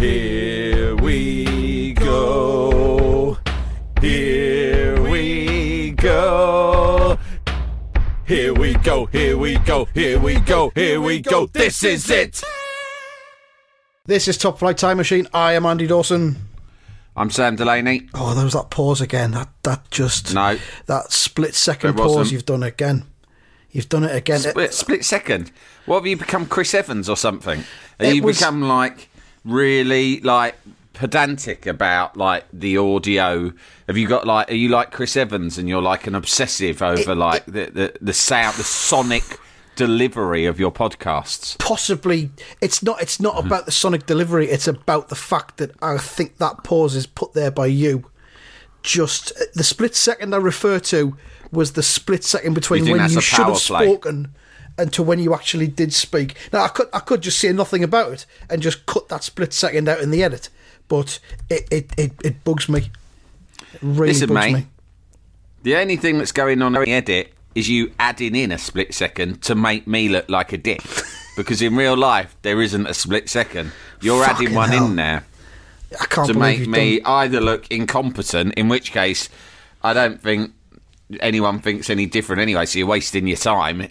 Here we go. Here we go. Here we go. Here we go. Here we go. Here we go. This is it. This is Top Flight Time Machine. I am Andy Dawson. I'm Sam Delaney. Oh, there was that pause again. That that just No. that split second There wasn't. pause. You've done again. You've done it again. Split, split second. What have you become, Chris Evans or something? Have It you was- become like really like pedantic about like the audio? Have you got like? Are you like Chris Evans and you're like an obsessive over like the, the the sound, the sonic delivery of your podcasts? Possibly, it's not. It's not about the sonic delivery. It's about the fact that I think that pause is put there by you. Just uh, the split second I refer to was the split second between You when you should have play? spoken and to when you actually did speak. Now I could I could just say nothing about it and just cut that split second out in the edit, but it it, it, it bugs me. It really Listen, bugs mate. me. The only thing that's going on in the edit is you adding in a split second to make me look like a dick. because in real life, there isn't a split second. You're Fucking adding one hell. in there I can't to make me done. either look incompetent, in which case, I don't think anyone thinks any different anyway, so you're wasting your time.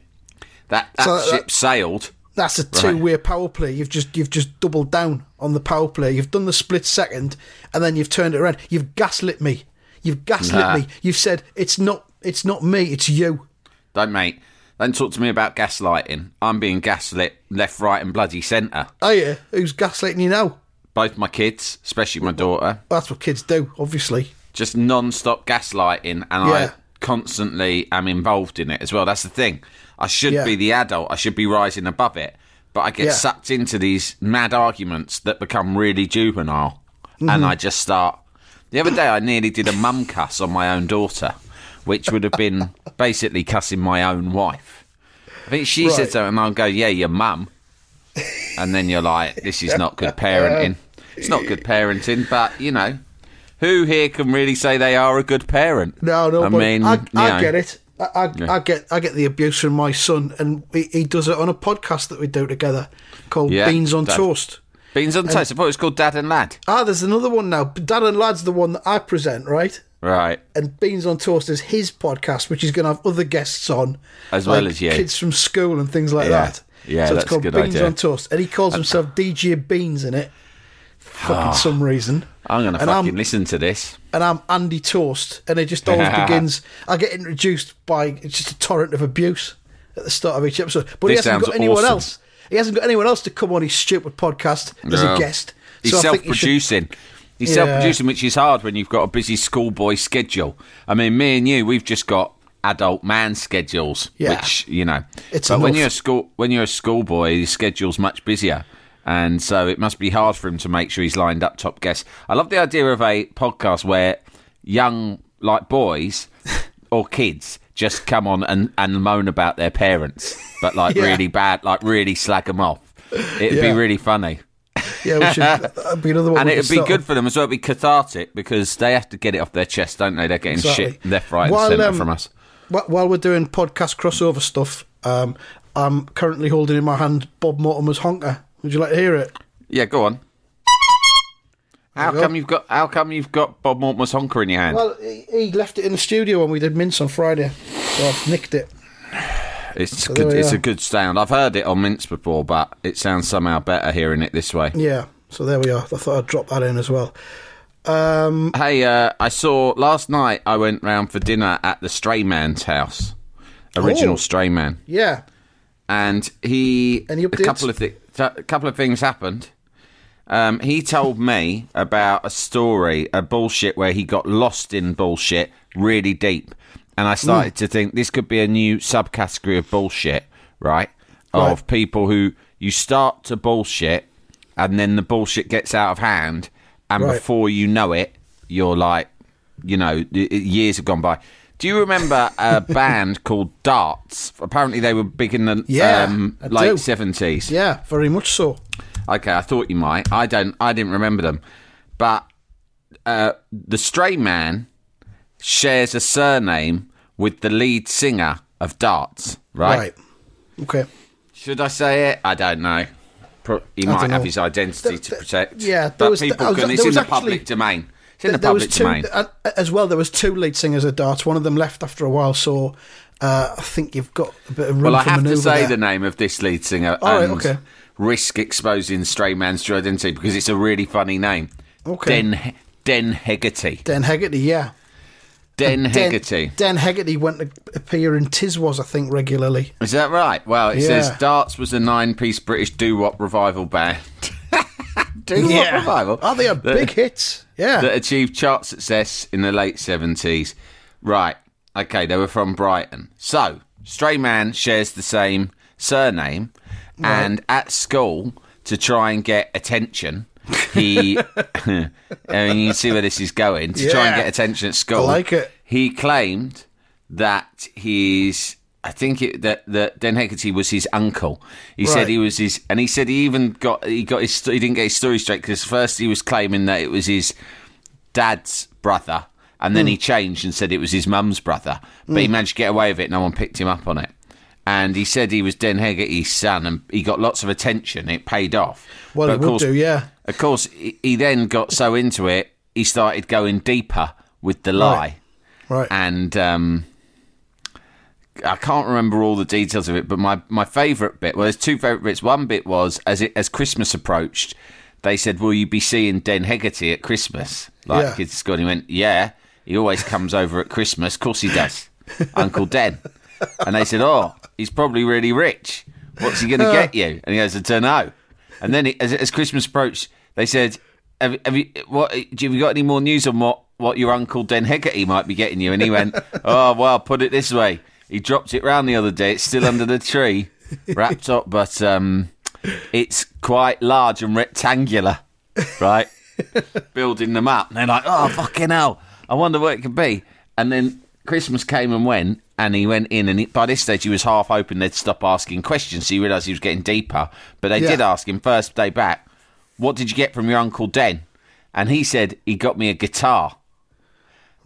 That, that So that- ship sailed. That's a two-way power play. You've just you've just doubled down on the power play. You've done the split second, and then you've turned it around. You've gaslit me. You've gaslit Nah. me. You've said it's not it's not me. It's you. Don't, mate. Don't talk to me about gaslighting. I'm being gaslit left, right, and bloody centre. Oh yeah, who's gaslighting you now? Both my kids, especially my daughter. That's what kids do, obviously. just non-stop gaslighting and Yeah. I constantly am involved in it as well. That's the thing. I should Yeah. be the adult. I should be rising above it. But I get Yeah. sucked into these mad arguments that become really juvenile. Mm-hmm. And I just start. The other day I nearly did a mum cuss on my own daughter, which would have been basically cussing my own wife. I think she said Right. something and I'll go, yeah, your mum. And then you're like, this is not good parenting. It's not good parenting, but, you know, who here can really say they are a good parent? No, no, I mean, I, I get it. I, I, Yeah. I get I get the abuse from my son, and he, he does it on a podcast that we do together called Yeah, Beans on that- Toast. Beans on toast. I thought it was called Dad and Lad. Ah, there's another one now. Dad and Lad's the one that I present, right? Right. and Beans on Toast is his podcast, which is going to have other guests on, As well like as you. kids from school and things like Yeah. that. Yeah, so it's called Beans idea. on Toast, and he calls himself DJ Beans in it, fucking ah. some reason. I'm to and fucking I'm, listen to this. and I'm Andy Toast, and it just always begins. I get introduced by just a torrent of abuse at the start of each episode, but This he hasn't got anyone awesome. else. He hasn't got anyone else to come on his stupid podcast as No. a guest. He's So I think should- self-producing. He's Yeah. self-producing, which is hard when you've got a busy schoolboy schedule. I mean, me and you, we've just got adult man schedules, Yeah. which you know. It's but when you're a school, when you're a schoolboy, his schedule's much busier, and so it must be hard for him to make sure he's lined up top guests. I love the idea of a podcast where young like boys or kids just come on and, and moan about their parents, but like Yeah. really bad, like really slag them off. It'd be really funny. Yeah, we should. That'd be another one. And it'd be good off. for them as well. It'd be cathartic because they have to get it off their chest, don't they? They're getting Exactly. shit left, right, While, and centre um, from us. While we're doing podcast crossover stuff, um, I'm currently holding in my hand Bob Mortimer's honker. Would you like to hear it? Yeah, go on. How come you've got? How come you've got Bob Mortimer's honker in your hand? Well, he, he left it in the studio when we did Mince on Friday, so I've nicked it. it's so good. we It's are. a good sound. I've heard it on Mince before, but it sounds somehow better hearing it this way. Yeah, so there we are. I thought I'd drop that in as well. Um, Hey, uh, I saw last night. I went round for dinner at the Stray Man's house, original Oh. Stray Man. yeah, and he Any a updates? couple of thi- a couple of things happened. Um, he told me about a story, a bullshit where he got lost in bullshit really deep, and I started Mm. to think this could be a new subcategory of bullshit, right? Right. Of people who you start to bullshit, and then the bullshit gets out of hand, and Right. before you know it, you're like, you know, years have gone by. Do you remember a band called Darts? Apparently, they were big in the Yeah, um, late seventies. Yeah, very much so. Okay, I thought you might. I don't. I didn't remember them, but uh, the Stray Man shares a surname with the lead singer of Darts. Right? Right. Okay. Should I say it? I don't know. Pro- he I might have know. his identity Th- to protect. yeah, there but was- people I was- can. It's in the actually- public domain. It's in the there was public two, domain. uh, as well. There was two lead singers at Darts. One of them left after a while, so uh, I think you've got a bit of room Well, I have to say there. the name of this lead singer All right, and okay. risk exposing Stray Man's true identity because it's a really funny name. Okay. Den Den Hegarty. Den Hegarty, yeah. Den Den, Hegarty. Den Hegarty went to appear in Tiswas, I think, regularly. Is that right? Well, it says Darts was a nine-piece British doo-wop revival band. Doo-wop revival. Oh, they a that, big hits. Yeah. that achieved chart success in the late seventies. Right. Okay, they were from Brighton. So Stray Man shares the same surname, and at school to try and get attention. He, I mean, you can see where this is going. To try and get attention at school, I like it. He claimed that he's. I think it, that that Den Hegarty was his uncle. He said he was his, and he said he even got he got his he didn't get his story straight because first he was claiming that it was his dad's brother, and then he changed and said it was his mum's brother. But he managed to get away with it. No one picked him up on it. And he said he was Den Hegarty's son, and he got lots of attention. It paid off. well, But it of would course, do, yeah. of course, he he then got so into it, he started going deeper with the lie. Right. And um, I can't remember all the details of it, but my, my favourite bit, well, there's two favourite bits. One bit was as it as Christmas approached, they said, "Will you be seeing Den Hegarty at Christmas?" Like Yeah. kids school. And he went, "Yeah, he always comes over at Christmas. Of course he does, Uncle Den." And they said, "Oh, he's probably really rich. What's he going to get you?" And he goes, "I don't know." And then it, as, as Christmas approached, they said, have, have you what? Have you got any more news on what what your uncle Den Hegarty might be getting you? And he went, "Oh well, put it this way: he dropped it round the other day. It's still under the tree, wrapped up, but um, it's quite large and rectangular, right? Building them up, and they're like, "Oh fucking hell! I wonder what it could be." And then Christmas came and went, and he went in, and he, by this stage he was half open. They'd stop asking questions, so he realised he was getting deeper. But they Yeah. did ask him first day back, "What did you get from your uncle Den?" And he said he got me a guitar.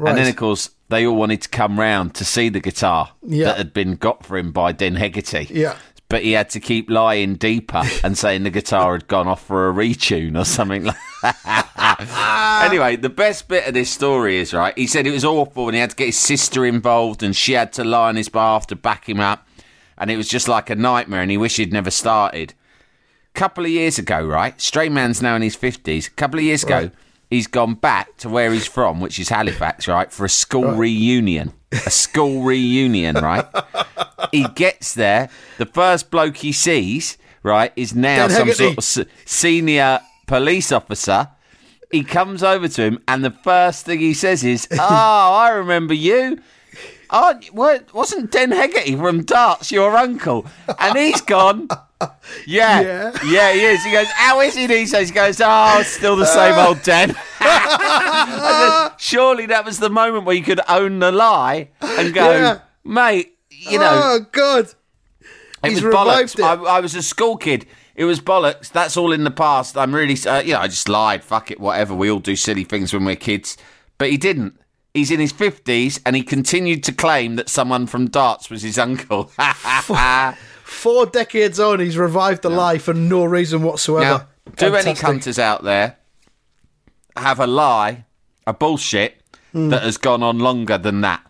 Right. And then, of course, they all wanted to come round to see the guitar Yeah. that had been got for him by Den Hegarty. Yeah. But he had to keep lying deeper and saying the guitar had gone off for a retune or something like that. anyway, the best bit of this story is, right, he said it was awful and he had to get his sister involved and she had to lie on his behalf to back him up. And it was just like a nightmare and he wished he'd never started A couple of years ago, right? Stray Man's now in his 50s. A couple of years ago, Right. He's gone back to where he's from, which is Halifax, right? For a school reunion. A school reunion, right? he gets there. The first bloke he sees, right, is now Dan some sort of s- senior police officer. He comes over to him, and the first thing he says is, "Oh, I remember you. Oh, wasn't Den Hegarty from Darts your uncle?" And he's gone. Yeah, Yeah. yeah, he is. He goes, "How is he?" He says, "He goes, oh, still the same old Den." I said, Surely that was the moment where you could own the lie and go, Yeah. mate. You know, oh, God. it he's was bollocks. it. I, I was a school kid. It was bollocks. That's all in the past. I'm really, uh, you know, I just lied. Fuck it, whatever. We all do silly things when we're kids. But he didn't. He's in his 50s and he continued to claim that someone from Darts was his uncle. Four decades on, he's revived the lie for no reason whatsoever. Now, do any cunters out there have a lie, a bullshit that has gone on longer than that?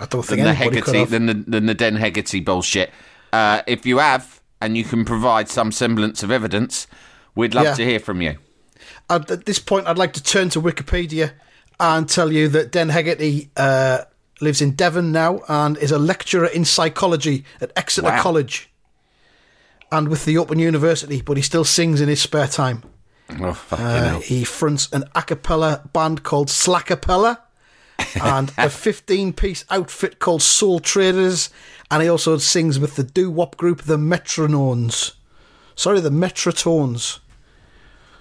I don't think Than the Hegarty, have. than the, than the Den Hegarty bullshit. Uh, if you have, and you can provide some semblance of evidence, we'd love Yeah. to hear from you. At at this point, I'd like to turn to Wikipedia and tell you that Den Hegarty uh, lives in Devon now and is a lecturer in psychology at Exeter Wow. College and with the Open University, but he still sings in his spare time. Oh, Uh, he fronts an a cappella band called Slackapella and a 15 piece outfit called Soul Traders, and he also sings with the doo wop group The Metronomes. Sorry, the Metrotones.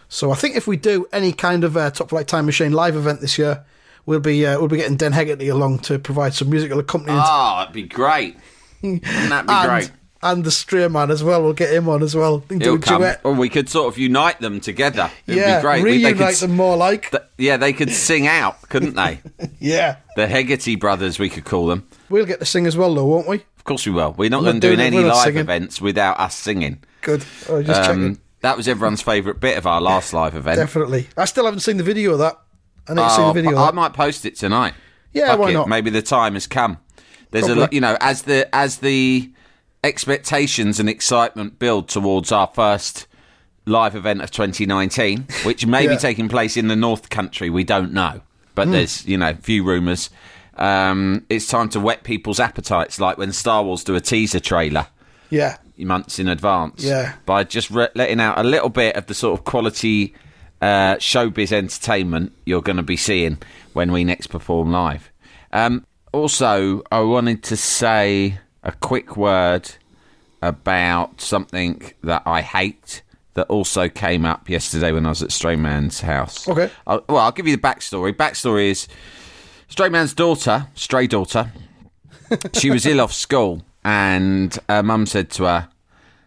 So I think if we do any kind of uh, Top Flight Time Machine live event this year, we'll be uh, we'll be getting Den Hegarty along to provide some musical accompaniment. Oh, it'd be great. Wouldn't that be and, great? And the Stray Man as well. We'll get him on as well. Do He'll a come. duet. Or we could sort of unite them together. It'd yeah, be great. Reunite they could, them more like. th- yeah, they could sing out, couldn't they? yeah, the Hegarty brothers, we could call them. we'll get to sing as well, though, won't we? Of course we will. We're not going to do any live singing. events without us singing. Good. Oh, just checking. Um, that was everyone's favourite bit of our last live event. Definitely. I still haven't seen the video of that. I need to see Oh, the video. of I might post it tonight. Yeah, Fuck why it, not? Maybe the time has come. There's a Probably. lot, you know, as the as the expectations and excitement build towards our first live event of 2019, which may Yeah. be taking place in the North Country. We don't know, but there's you know few rumours. Um, it's time to whet people's appetites, like when Star Wars do a teaser trailer Yeah. months in advance. Yeah. By just re- letting out a little bit of the sort of quality uh, showbiz entertainment you're going to be seeing when we next perform live. Um, also, I wanted to say a quick word about something that I hate that also came up yesterday when I was at Strayman's house. Okay. I'll, well, I'll give you the backstory. Backstory is Strayman's daughter, stray daughter, she was ill off school, and her mum said to her,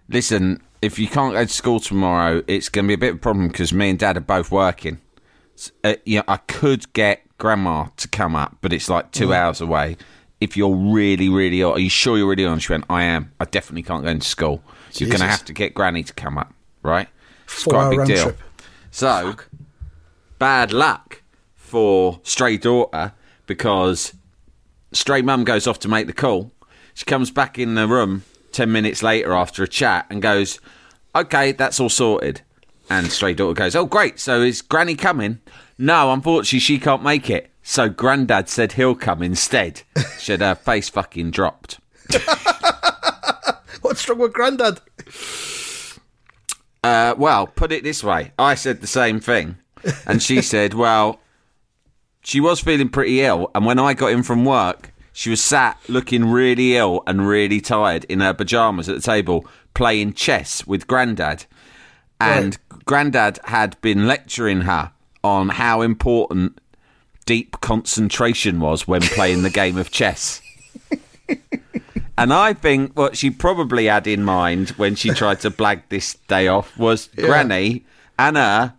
"Listen, if you can't go to school tomorrow, it's going to be a bit of a problem because me and Dad are both working. S- Uh, you know, I could get Grandma to come up, but it's like two hours away. If you're really, really are you sure you're really ill?" And she went, "I am. I definitely can't go into school. So you're going to have to get Granny to come up, right? It's Four quite a big deal. trip. So." bad luck for stray daughter because stray mum goes off to make the call. She comes back in the room 10 minutes later after a chat and goes, Okay, that's all sorted. And stray daughter goes, Oh, great. So is Granny coming? No, unfortunately, she can't make it. So Grandad said he'll come instead. She had her face fucking dropped. What's wrong with Grandad? Uh, well, put it this way. I said the same thing. And she said, well, she was feeling pretty ill. And when I got in from work, she was sat looking really ill and really tired in her pajamas at the table playing chess with Grandad. And Grandad had been lecturing her on how important deep concentration was when playing the game of chess. And I think what she probably had in mind when she tried to blag this day off was Granny Anna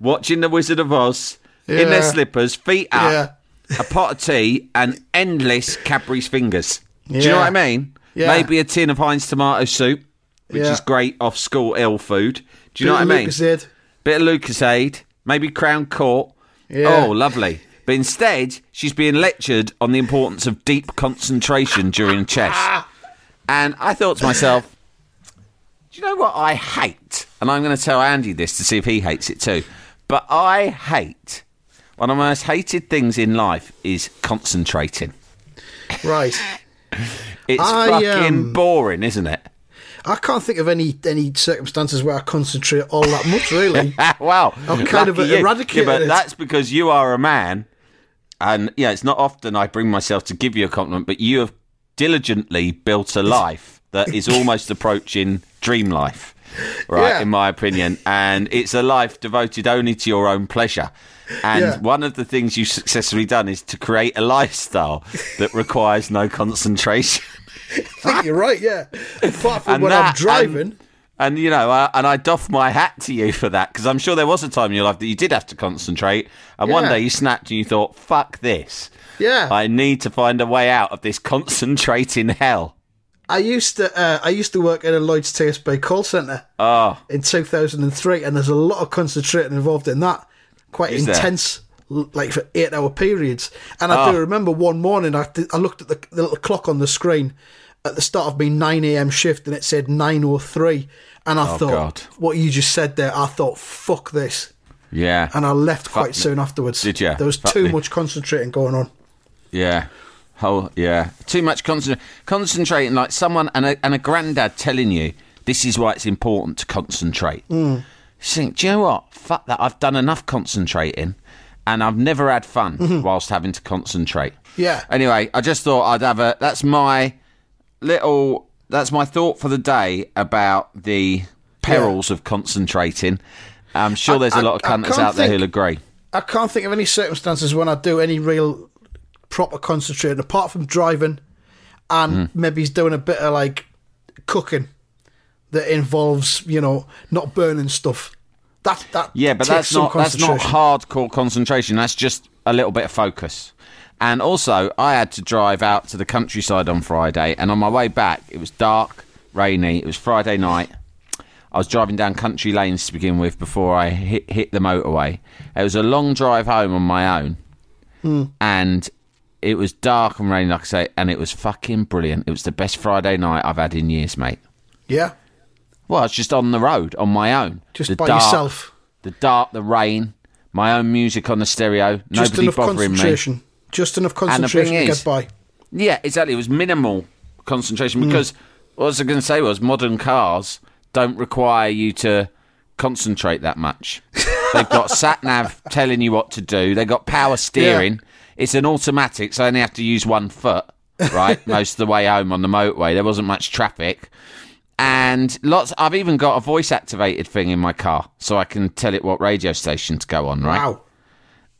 watching The Wizard of Oz in their slippers, feet up, a pot of tea, and endless Cadbury's fingers. Do you know what I mean? Yeah. Maybe a tin of Heinz tomato soup, which Yeah. is great off school ill food. Do you know Bit what I mean? Lucozade. Bit of Lucozade, maybe Crown Court. Yeah. Oh, lovely. But instead, she's being lectured on the importance of deep concentration during chess. And I thought to myself, do you know what I hate? And I'm going to tell Andy this to see if he hates it too. But I hate one of my most hated things in life is concentrating. Right. It's I, fucking um, boring, isn't it? I can't think of any any circumstances where I concentrate all that much, really. wow. I've kind of eradicated Yeah, but it. that's because you are a man. And yeah, it's not often I bring myself to give you a compliment, but you have diligently built a life that is almost approaching dream life, right? Yeah. In my opinion. And it's a life devoted only to your own pleasure. And Yeah. one of the things you've successfully done is to create a lifestyle that requires no concentration. I think you're right, yeah. Apart from And when I'm driving. and- And you know, uh, and I doff my hat to you for that because I'm sure there was a time in your life that you did have to concentrate, and one day you snapped and you thought, "Fuck this! yeah. I need to find a way out of this concentrating hell." I used to uh, I used to work in a Lloyd's TSB call centre Oh, in 2003, and there's a lot of concentrating involved in that. Quite Is intense, l- like for eight hour periods. And I Oh. do remember one morning I, did- I looked at the, the little clock on the screen at the start of my 9 a.m. shift, and it said 9:03. And I thought, Oh, God. what you just said there, I thought, fuck this. yeah, And I left quite me. soon afterwards. Did ya? There was Fuck too me. much concentrating going on. yeah, oh yeah, too much concent- concentrating. Like someone and a and a granddad telling you this is why it's important to concentrate. You think, do you know what? Fuck that! I've done enough concentrating, and I've never had fun whilst having to concentrate. Mm-hmm. Yeah. Anyway, I just thought I'd have a. That's my little. That's my thought for the day about the perils of concentrating. I'm sure I- there's a lot of cunters out there think- who'll agree. I can't think of any circumstances when I do any real proper concentrating apart from driving and Hmm. maybe he's doing a bit of like cooking that involves, you know, not burning stuff. That that Yeah, but that's not that's not hardcore concentration. That's just a little bit of focus. And also, I had to drive out to the countryside on Friday, and on my way back, it was dark, rainy. It was Friday night. I was driving down country lanes to begin with before I hit, hit the motorway. It was a long drive home on my own, Hmm. and it was dark and rainy, like I say, and it was fucking brilliant. It was the best Friday night I've had in years, mate. Yeah, Well, I was just on the road on my own, just The by dark- yourself. the dark, the rain, my own music on the stereo, Just nobody enough bothering me. Just enough concentration to is- get by. Yeah, exactly. It was minimal concentration Hmm. because what I was going to say was modern cars don't require you to concentrate that much. They've got sat nav telling you what to do. They've got power steering. It's an automatic, so I only have to use one foot. Right, most of the way home on the motorway, there wasn't much traffic, and lots. I've even got a voice activated thing in my car, so I can tell it what radio station to go on. Right, Wow.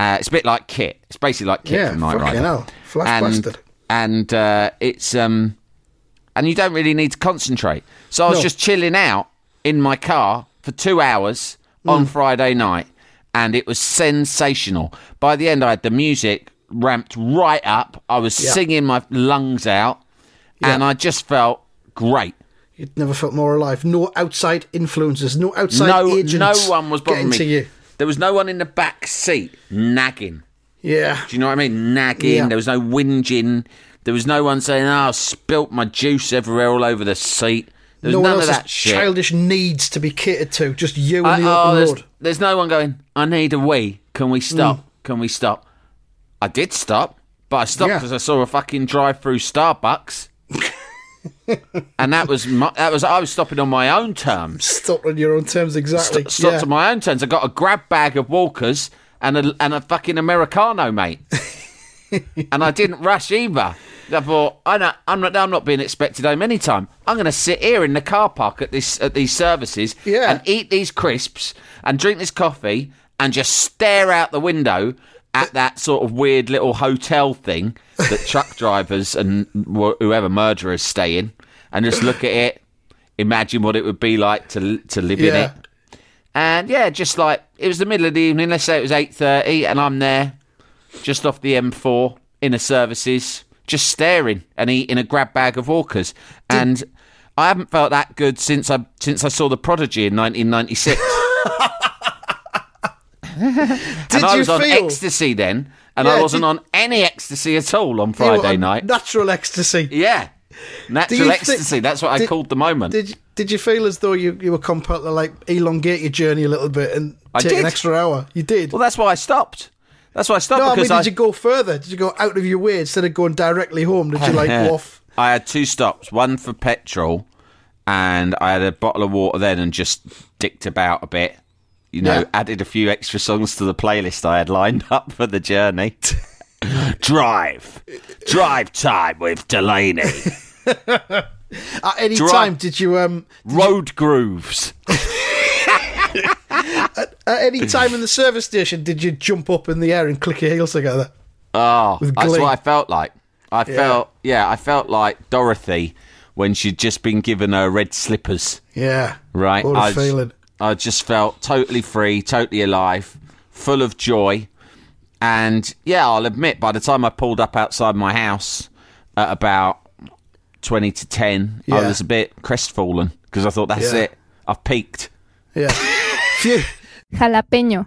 Uh, it's a bit like Kit. It's basically like Kit Yeah, from Knight fucking Rider. hell. Flash and, bastard. And uh, it's um, and you don't really need to concentrate. So I was No. just chilling out in my car for two hours Mm. on Friday night, and it was sensational. By the end, I had the music ramped right up. I was Yeah. singing my lungs out, and I just felt great. You'd never felt more alive. No outside influences. No outside no, agents. no one was bothering getting to me. you. There was no one in the back seat nagging. Yeah. Do you know what I mean? Nagging. Yeah. There was no whinging. There was no one saying, "Oh, I spilt my juice everywhere all over the seat." There was no one none of that shit. childish needs to be catered to. Just you I- and the oh, there's, there's no one going. I need a wee. Can we stop? Mm. Can we stop? I did stop, but I stopped Yeah. because I saw a fucking drive-through Starbucks, and that was my, that was I was stopping on my own terms. Stop on your own terms, exactly. St- stopped yeah. on my own terms. I got a grab bag of Walkers and a and a fucking Americano, mate. and I didn't rush either. I thought I know, I'm not I'm not being expected home anytime. I'm going to sit here in the car park at this at these services Yeah. and eat these crisps and drink this coffee and just stare out the window at that sort of weird little hotel thing that truck drivers and whoever murderers stay in and just look at it imagine what it would be like to to live in it and yeah, just like it was the middle of the evening. Let's say it was eight thirty, and I'm there, just off the M4 in the services, just staring and eating a grab bag of Walkers. And I haven't felt that good since I since I saw the Prodigy in 1996. Did and I you was on feel? ecstasy then, and Yeah, I wasn't did- on any ecstasy at all on Friday on night. Natural ecstasy. yeah, natural ecstasy. That's what I called the moment. Did Did you feel as though you, you were compelled to like elongate your journey a little bit and I take an extra hour? You did. well, that's why I stopped. That's why I stopped no, I mean, did I, you go further? Did you go out of your way instead of going directly home? Did you like off? I had two stops, one for petrol, and I had a bottle of water then and just dicked about a bit. You know, Yeah. added a few extra songs to the playlist I had lined up for the journey. Drive. Drive time with Delaney. At any Dri- time, did you um Road grooves. at any time in the service station did you jump up in the air and click your heels together? Oh, that's what I felt like. I felt, yeah, I felt like Dorothy when she'd just been given her red slippers. Yeah, right? What a I, feeling. I just felt totally free, totally alive, full of joy. And yeah, I'll admit, by the time I pulled up outside my house at about 20 to 10, I was a bit crestfallen because I thought, that's Yeah. it. I've peaked. Yeah. Phew. Jalapeño.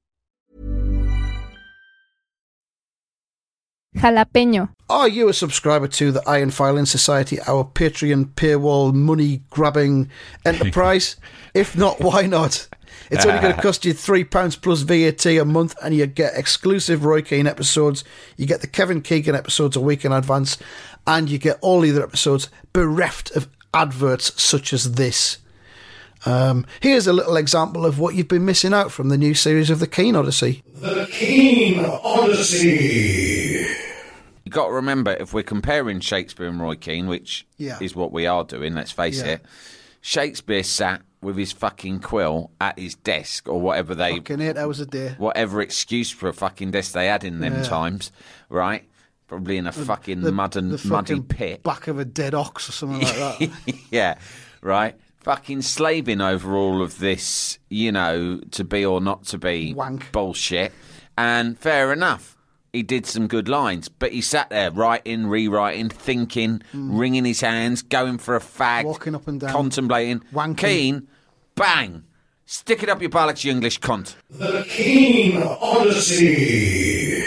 Jalapeño. Are you a subscriber to the Iron Filing Society, our Patreon paywall money grabbing enterprise? if not, why not? It's only going to cost you £3 plus VAT a month, and you get exclusive Roy Keane episodes. You get the Kevin Keegan episodes a week in advance, and you get all the other episodes bereft of adverts such as this. Um, here's a little example of what you've been missing out from the new series of The Keane Odyssey. The Keane Odyssey. You got to remember if we're comparing Shakespeare and Roy Keane, which Yeah. is what we are doing, let's face Yeah. it. Shakespeare sat with his fucking quill at his desk or whatever they Fucking eight hours a day. whatever excuse for a fucking desk they had in them Yeah. times, right? Probably in a fucking The- mud and the muddy fucking pit. Back of a dead ox or something like that. yeah, right. Fucking slaving over all of this, you know, to be or not to be Wank. bullshit. And fair enough, he did some good lines, but he sat there writing, rewriting, thinking, hmm. wringing his hands, going for a fag. Walking up and down. contemplating. Wanking. Keen, bang, stick it up your bollocks, you English cunt. The Keane Odyssey.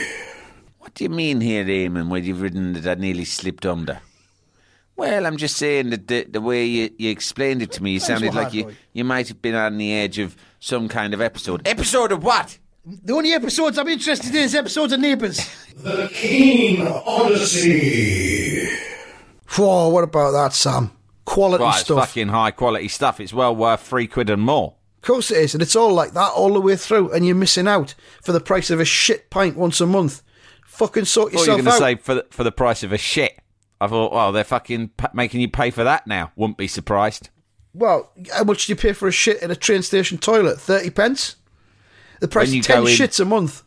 What do you mean here, Eamon, where you've written that I nearly slipped under? Well, I'm just saying that the, the way you, you explained it to me, you sounded like you, you might have been on the edge of some kind of episode. Episode of what? The only episodes I'm interested in is episodes of Neighbours. The Keane Odyssey. Whoa, what about that, Sam? Quality Right, it's fucking high quality stuff. It's well worth three quid and more. Of course it is, and it's all like that all the way through, and you're missing out for the price of a shit pint once a month. Fucking sort What are you yourself going to out. say for the, for the price of a shit? I thought, well, they're fucking pa- making you pay for that now. Wouldn't be surprised. Well, how much do you pay for a shit in a train station toilet? Thirty pence. The price When of ten shits a month.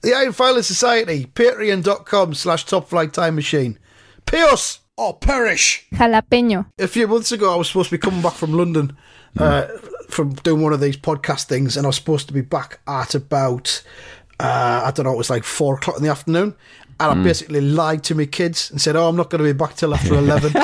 the Iron Filer Society, patreon.com slash top flight time machine. Pay us or perish. Jalapeño. a few months ago, I was supposed to be coming back from London uh, from doing one of these podcast things, and I was supposed to be back at about, uh, I don't know, it was like four o'clock in the afternoon. And I basically lied to my kids and said, "Oh, I'm not going to be back till after 11.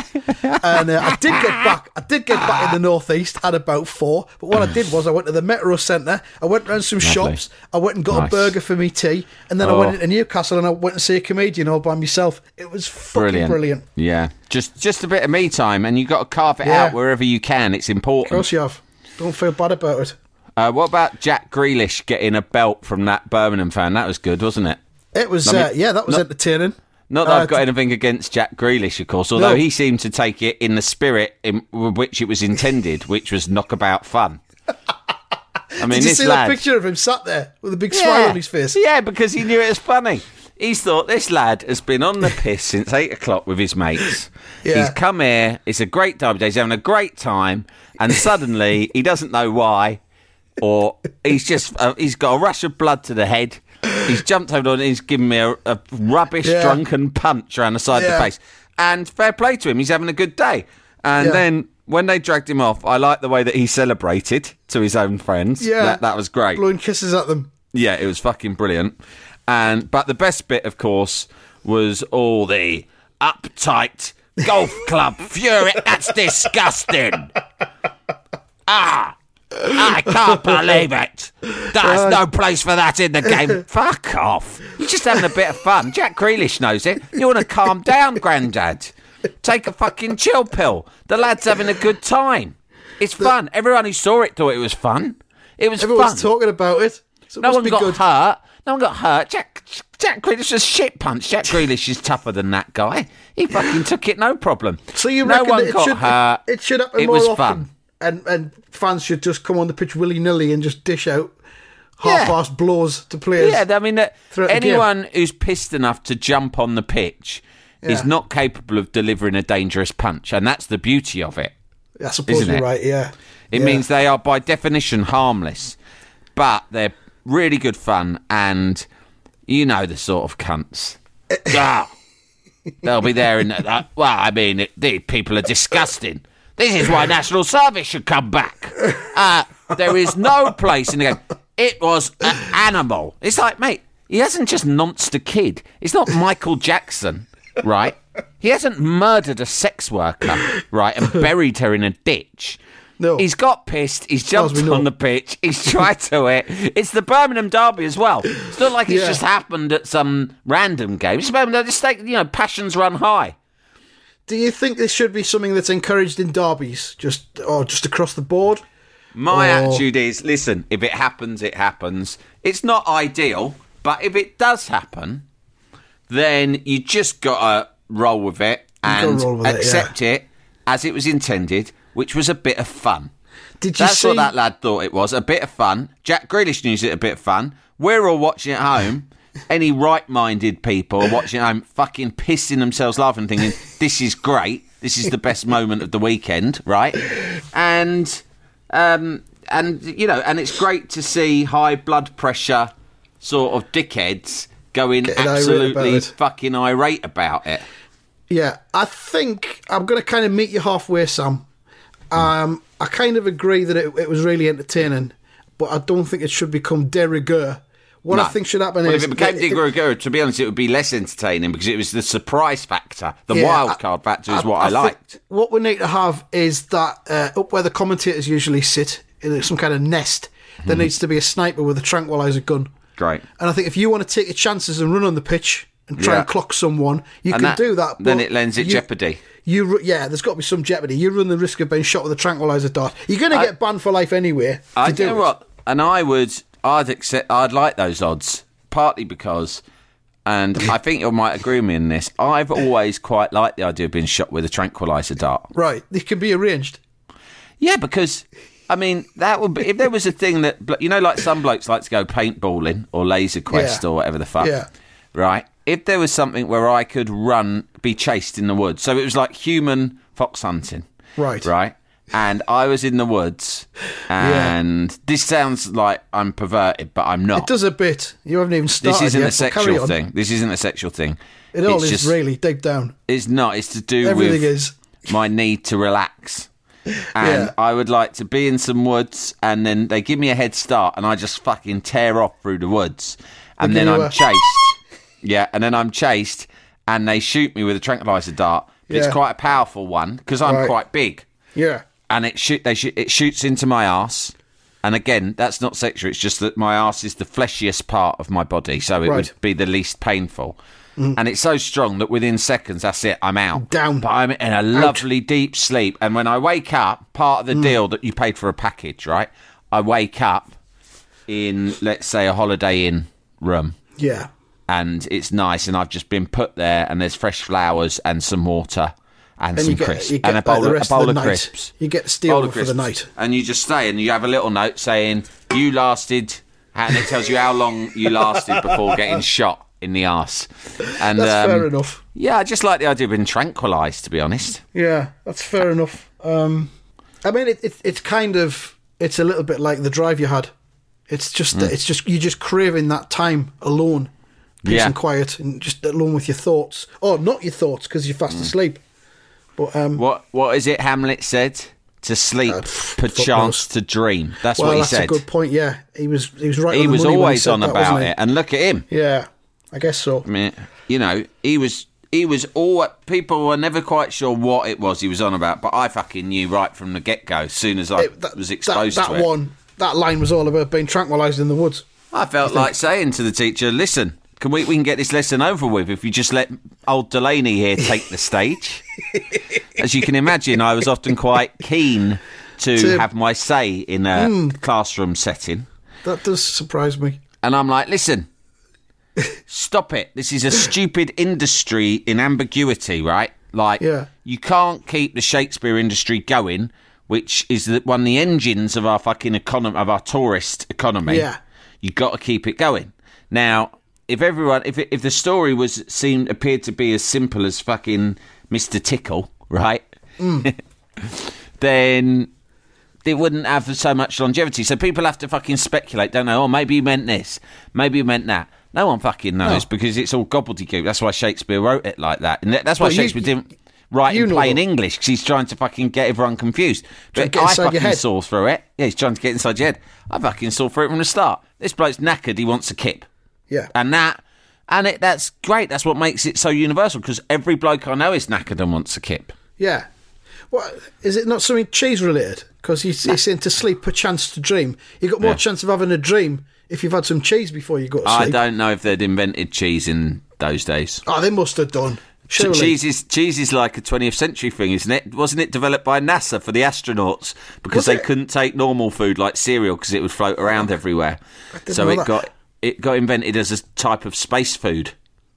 and uh, I did get back. I did get back in the northeast at about four. But what I did was I went to the Metro Centre. I went around some Lovely. shops. I went and got Nice. a burger for me tea, and then I Oh. went into Newcastle and I went to see a comedian all by myself. It was fucking Brilliant. brilliant. Yeah. Just just a bit of me time, and you have got to carve it Yeah. out wherever you can. It's important. Of course you have. Don't feel bad about it. Uh, what about Jack Grealish getting a belt from that Birmingham fan? That was good, wasn't it? It was, I mean, uh, yeah, that was not- entertaining. Not that Uh, I've got anything against Jack Grealish, of course, although No. he seemed to take it in the spirit in which it was intended, which was knockabout fun. I mean, Did you see lad, that picture of him sat there with a big smile on his face? Yeah, because he knew it was funny. He's thought this lad has been on the piss since eight o'clock with his mates. Yeah. He's come here. It's a great time. He's having a great time, and suddenly he doesn't know why, or he's just uh, he's got a rush of blood to the head. He's jumped over and he's given me a, a rubbish Yeah. drunken punch around the side of the face. And fair play to him. He's having a good day. And Yeah. then when they dragged him off, I like the way that he celebrated to his own friends. Yeah. that, that was great. Blowing kisses at them. Yeah, it was fucking brilliant. And but the best bit, of course, was all the uptight golf club fury. That's disgusting. Ah. I can't believe it. There's uh, no place for that in the game. Fuck off. You're just having a bit of fun. Jack Grealish knows it. You want to calm down, Grandad. Take a fucking chill pill. The lad's having a good time. It's fun. Everyone who saw it thought it was fun. It was Everyone's fun. talking about it. So it No one got good. hurt. No one got hurt. Jack Jack Grealish was shit punch. Jack Grealish is tougher than that guy. He fucking took it no problem. So you no reckon one it got should, hurt. it should happen It more was often, fun. And and fans should just come on the pitch willy nilly and just dish out half-assed blows to players. Yeah, I mean, uh, throughout the game. anyone who's pissed enough to jump on the pitch is not capable of delivering a dangerous punch, and that's the beauty of it. I suppose you're it? right. Yeah, It Yeah. means they are, by definition, harmless. but they're really good fun, and you know the sort of cunts. Ah, they'll be there in that. Well, I mean, it, the people are disgusting. This is why National Service should come back. Uh, there is no place in the game. It was an animal. It's like, mate, he hasn't just nonced a kid. It's not Michael Jackson, right? He hasn't murdered a sex worker, right, and buried her in a ditch. No. He's got pissed. He's jumped on the pitch. He's tried to it. It's the Birmingham Derby as well. It's not like it's Yeah. just happened at some random game. It's Birmingham. Just take, you know, passions run high. Do you think this should be something that's encouraged in derbies, just or just across the board? My Or- attitude is listen, if it happens, it happens. It's not ideal, but if it does happen, then you just got to roll with it and with it, accept it, as it was intended, which was a bit of fun. Did you That's see? what that lad thought it was a bit of fun. Jack Grealish knew it a bit of fun. We're all watching at home. Any right minded people watching at home, fucking pissing themselves laughing, thinking, this is great. This is the best moment of the weekend, right? And, um, and you know, and it's great to see high blood pressure sort of dickheads going Getting absolutely it. fucking irate about it. Yeah, I think I'm going to kind of meet you halfway, Sam. Um, I kind of agree that it, it was really entertaining, but I don't think it should become de rigueur. What I think should happen Well, is if it became de rigueur, to be honest, it would be less entertaining because it was the surprise factor. The Yeah, wild card factor is what I, think liked. What we need to have is that uh, up where the commentators usually sit in some kind of nest, there Hmm. needs to be a sniper with a tranquilizer gun. Great. And I think if you want to take your chances and run on the pitch and try Yeah. and clock someone, you And can that- do that. then it lends it you- jeopardy. You yeah, there's got to be some jeopardy. You run the risk of being shot with a tranquilizer dart. You're going to get banned for life anyway. I do do it. what, and I would, I'd accept, I'd like those odds, partly because, and I think you might agree with me in this. I've always quite liked the idea of being shot with a tranquilizer dart. Right, it can be arranged. Yeah, because I mean that would be if there was a thing that you know, like some blokes like to go paintballing or laser quest Yeah. or whatever the fuck. Yeah. Right. If there was something where I could run, be chased in the woods, so it was like human fox hunting. Right. Right. And I was in the woods, and this sounds like I'm perverted, but I'm not. It does a bit. You haven't even started this isn't yet, a sexual thing. This isn't a sexual thing. It all It's is just- really deep down. It's not. It's to do Everything with is. my need to relax. And Yeah. I would like to be in some woods, and then they give me a head start, and I just fucking tear off through the woods, and then I'm a- chased. Yeah, and then I'm chased, and they shoot me with a tranquilizer dart. But It's quite a powerful one because I'm Right. quite big, Yeah. And it shoot they shoot it shoots into my ass. And again, that's not sexual. It's just that my ass is the fleshiest part of my body, so it Right. would be the least painful. Mm. And it's so strong that within seconds, that's it. I'm out. Down. But I'm in a lovely deep sleep. And when I wake up, part of the mm. deal that you paid for a package, right? I wake up in, let's say, a Holiday Inn room. Yeah. And it's nice, and I've just been put there, and there's fresh flowers and some water and, And some you get, crisps and a bowl, the of, rest a bowl of of, crisps You get bowl for the night. And you just stay and you have a little note saying you lasted, and it tells you how long you lasted before getting shot in the arse. And That's um, fair enough. Yeah, I just like the idea of being tranquilised, to be honest. Yeah, that's fair enough. Um, I mean, it, it, it's kind of it's a little bit like the drive you had. It's just that it's just you're just craving that time alone, peace Yeah. and quiet, and just alone with your thoughts, or not your thoughts because you're fast Hmm. asleep. But um, What What is it Hamlet said? To sleep, Uh, perchance to dream. That's well, what he that's said. That's a good point. Yeah, he was he was right. he on was always said on that, about it. And look at him. Yeah, I guess so. I mean, you know, he was he was all people were never quite sure what it was he was on about, but I fucking knew right from the get go. As soon as I It- that, was exposed that to it, one, that line was all about being tranquilised in the woods. I felt like saying to the teacher, "Listen, can we we can get this lesson over with if you just let old Delaney here take the stage." As you can imagine, I was often quite keen to, To- have my say in a hmm. classroom setting. That does surprise me. And I'm like, listen, stop it. This is a stupid industry in ambiguity, right? Like, Yeah. you can't keep the Shakespeare industry going, which is the, one of the engines of our fucking economy, of our tourist economy. Yeah. You got to keep it going. Now, if everyone, if if the story was seemed appeared to be as simple as fucking Mister Tickle, right? Mm. then it wouldn't have so much longevity. So people have to fucking speculate, don't they? Oh, maybe he meant this, maybe he meant that. No one fucking knows No. because it's all gobbledygook. That's why Shakespeare wrote it like that, and that's why Well, you- Shakespeare didn't write you in know plain that. English because he's trying to fucking get everyone confused. But I fucking saw through it. Yeah, he's trying to get inside your head. I fucking saw through it from the start. This bloke's knackered. He wants a kip Yeah. and that and it that's great that's what makes it so universal because every bloke i know is knackered and wants a kip Yeah. What is it? Not something cheese related? Because he's, he's saying to sleep, perchance to dream. You got more Yeah. chance of having a dream if you've had some cheese before you go to i don't know if they'd invented cheese in those days Oh, they must have done. Surely. cheese is cheese is like a 20th century thing isn't it wasn't it developed by nasa for the astronauts because Was they it? couldn't take normal food like cereal because it would float around everywhere so it that. got it got invented as a type of space food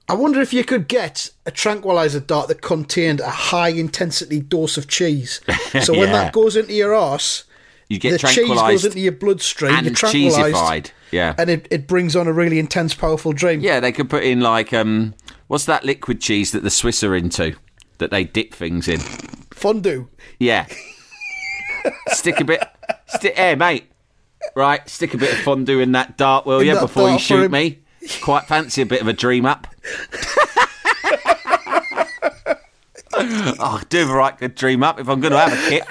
I wonder if you could get a tranquilizer dart that contained a high intensity dose of cheese. So when Yeah. that goes into your arse, you get the cheese goes into your bloodstream, and you're cheesified yeah and it, it brings on a really intense, powerful dream. Yeah, they could put in like um, what's that liquid cheese that the Swiss are into that they dip things in? Fondue. Yeah, stick a bit. Stick, hey mate, right? Stick a bit of fondue in that dart, will In you? Before you shoot me. Quite fancy a bit of a dream up. oh, do the right good dream up if I'm going to have a kit.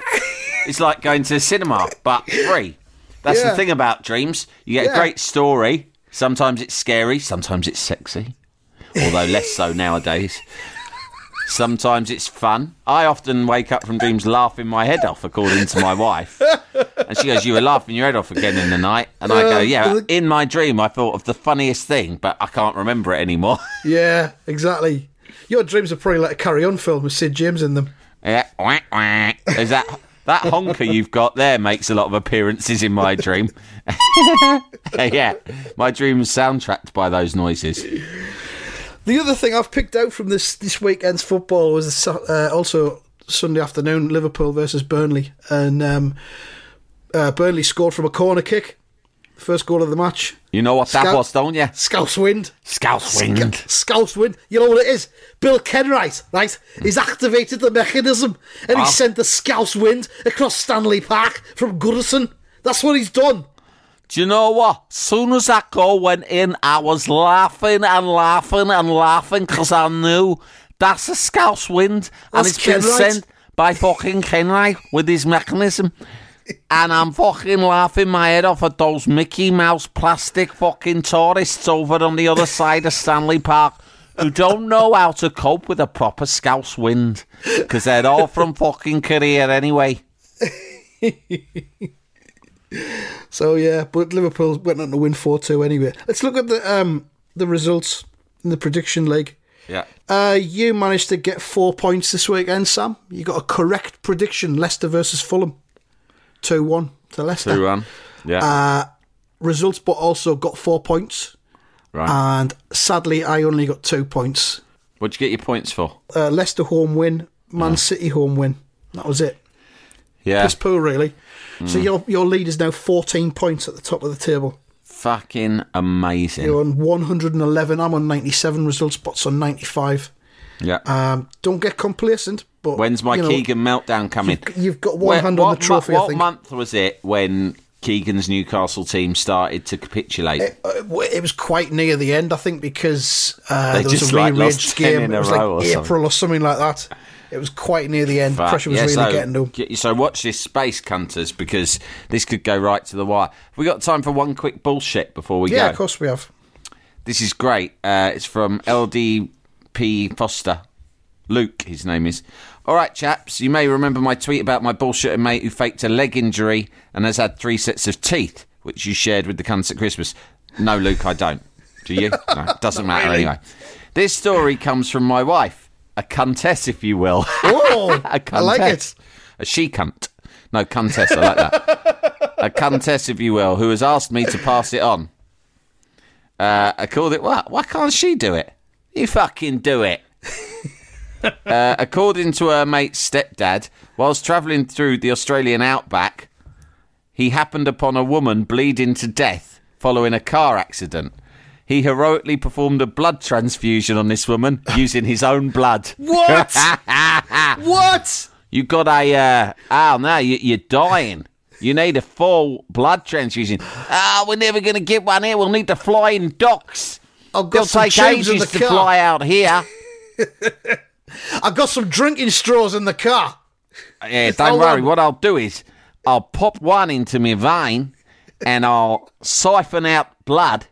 It's like going to the cinema, but free. That's Yeah. the thing about dreams. You get Yeah. a great story. Sometimes it's scary, sometimes it's sexy, although less so nowadays. Sometimes it's fun. I often wake up from dreams laughing my head off, according to my wife. And she goes, You were laughing your head off again in the night. And I go, um, Yeah, in my dream, I thought of the funniest thing, but I can't remember it anymore. Yeah, exactly. Your dreams are probably like a carry on film with Sid James in them. yeah. Is that. That honker you've got there makes a lot of appearances in my dream. yeah, my dream's soundtracked by those noises. The other thing I've picked out from this this weekend's football was uh, also Sunday afternoon Liverpool versus Burnley, and um, uh, Burnley scored from a corner kick, first goal of the match. You know what that was, don't you? Scouse wind. Scouse wind. Scouse wind. You know what it is? Bill Kenwright, right? He's activated the mechanism and he Ah. sent the Scouse wind across Stanley Park from Goodison. That's what he's done. Do you know what? Soon as that goal went in, I was laughing and laughing and laughing because I knew that's a Scouse wind and That's it's been Kenwright. sent by fucking Kenwright with his mechanism. And I'm fucking laughing my head off at those Mickey Mouse plastic fucking tourists over on the other side of Stanley Park who don't know how to cope with a proper Scouse wind because they're all from fucking Korea anyway. So yeah, but Liverpool went on to win four two anyway. Let's look at the um the results in the prediction league. Yeah. Uh, you managed to get four points this weekend, Sam. You got a correct prediction: Leicester versus Fulham, two one to Leicester. 2 1. Yeah. Uh, results, but also got four points. right. And sadly, I only got two points. What'd you get your points for? Uh, Leicester home win, Man City home win. That was it. Yeah. Piss poor, really. So Hmm. your your lead is now 14 points at the top of the table. Fucking amazing. You're on 111. I'm on 97. Result spots on 95. yeah. Um, don't get complacent. But When's my you know, Keegan meltdown coming? You've, you've got one Where- hand on what the trophy. what think. month was it when Keegan's Newcastle team started to capitulate? Uh, well, it was quite near the end, I think, because uh, They there was just, a like, rearranged lost 10 game. in It was row or like something. April or something like that. It was quite near the end. But, Pressure was yeah, really so, getting to 'em. get- So watch this space, cunters, because this could go right to the wire. We got time for one quick bullshit before we Yeah, go. Yeah, of course we have. This is great. Uh, it's from LDP Foster. Luke, his name is. All right, chaps, you may remember my tweet about my bullshit mate who faked a leg injury and has had three sets of teeth, which you shared with the cunts at Christmas. No, Luke, I don't. Do you? No, doesn't matter really. anyway. This story comes from my wife, a cuntess, if you will. Oh, a. I like it. A she cunt. No, cuntess, I like that. a cuntess, if you will, who has asked me to pass it on. Uh, I called it what? Why can't she do it? You fucking do it. uh, according to her mate's stepdad, whilst travelling through the Australian outback, he happened upon a woman bleeding to death following a car accident. He heroically performed a blood transfusion on this woman using his own blood. What? what? You got a, uh, oh no, you, you're dying. You need a full blood transfusion. Ah, we're never going to get one here. We'll need to fly in docks. I've got They'll some take ages the to car. fly out here. I've got some drinking straws in the car. Yeah, don't worry. What I'll do is I'll pop one into my vein and I'll siphon out blood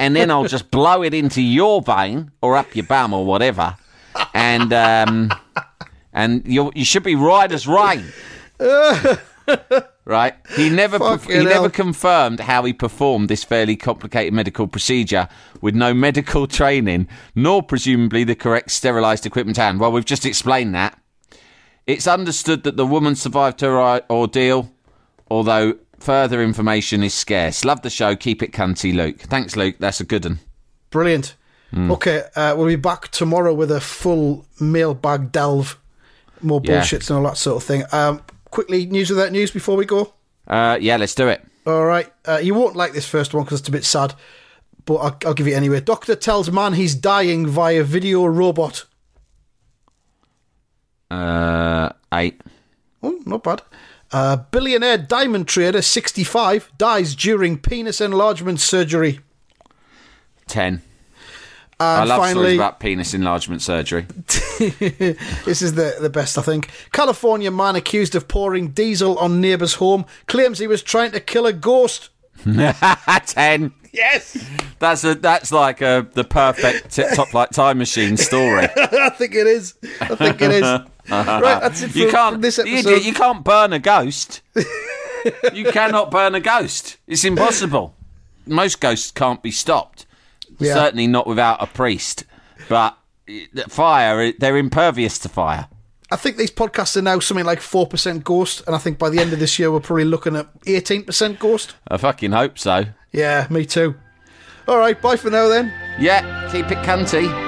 and then I'll just blow it into your vein or up your bum or whatever. And um, and you you should be right as rain. right? He never perf- he never confirmed how he performed this fairly complicated medical procedure with no medical training, nor presumably the correct sterilised equipment hand. Well, we've just explained that. It's understood that the woman survived her ordeal, although further information is scarce. Love the show. Keep it cunty, Luke. Thanks, Luke. That's a good one. Brilliant. Hmm. Okay, uh, we'll be back tomorrow with a full mailbag delve, more Yeah. bullshits and all that sort of thing. Um, quickly, news without news before we go. Uh, yeah, let's do it. All right, uh, you won't like this first one because it's a bit sad, but I'll, I'll give you it anyway. Doctor tells man he's dying via video robot. Uh, eight. Oh, not bad. Uh, billionaire diamond trader, 65, dies during penis enlargement surgery. Ten. I And love stories about penis enlargement surgery. this is the, the best, I think. California man accused of pouring diesel on neighbour's home claims he was trying to kill a ghost. Ten. Yes! That's a that's like a the perfect tip top like time machine story. I think it is. I think it is. Uh-huh. right, that's it for, you can't this episode. you can't burn a ghost. you cannot burn a ghost. It's impossible. Most ghosts can't be stopped. Yeah. Certainly not without a priest. But fire, they're impervious to fire. I think these podcasts are now something like 4% ghost, and I think by the end of this year we're probably looking at 18% ghost. I fucking hope so. Yeah, me too. All right, bye for now then. Yeah, keep it cunty.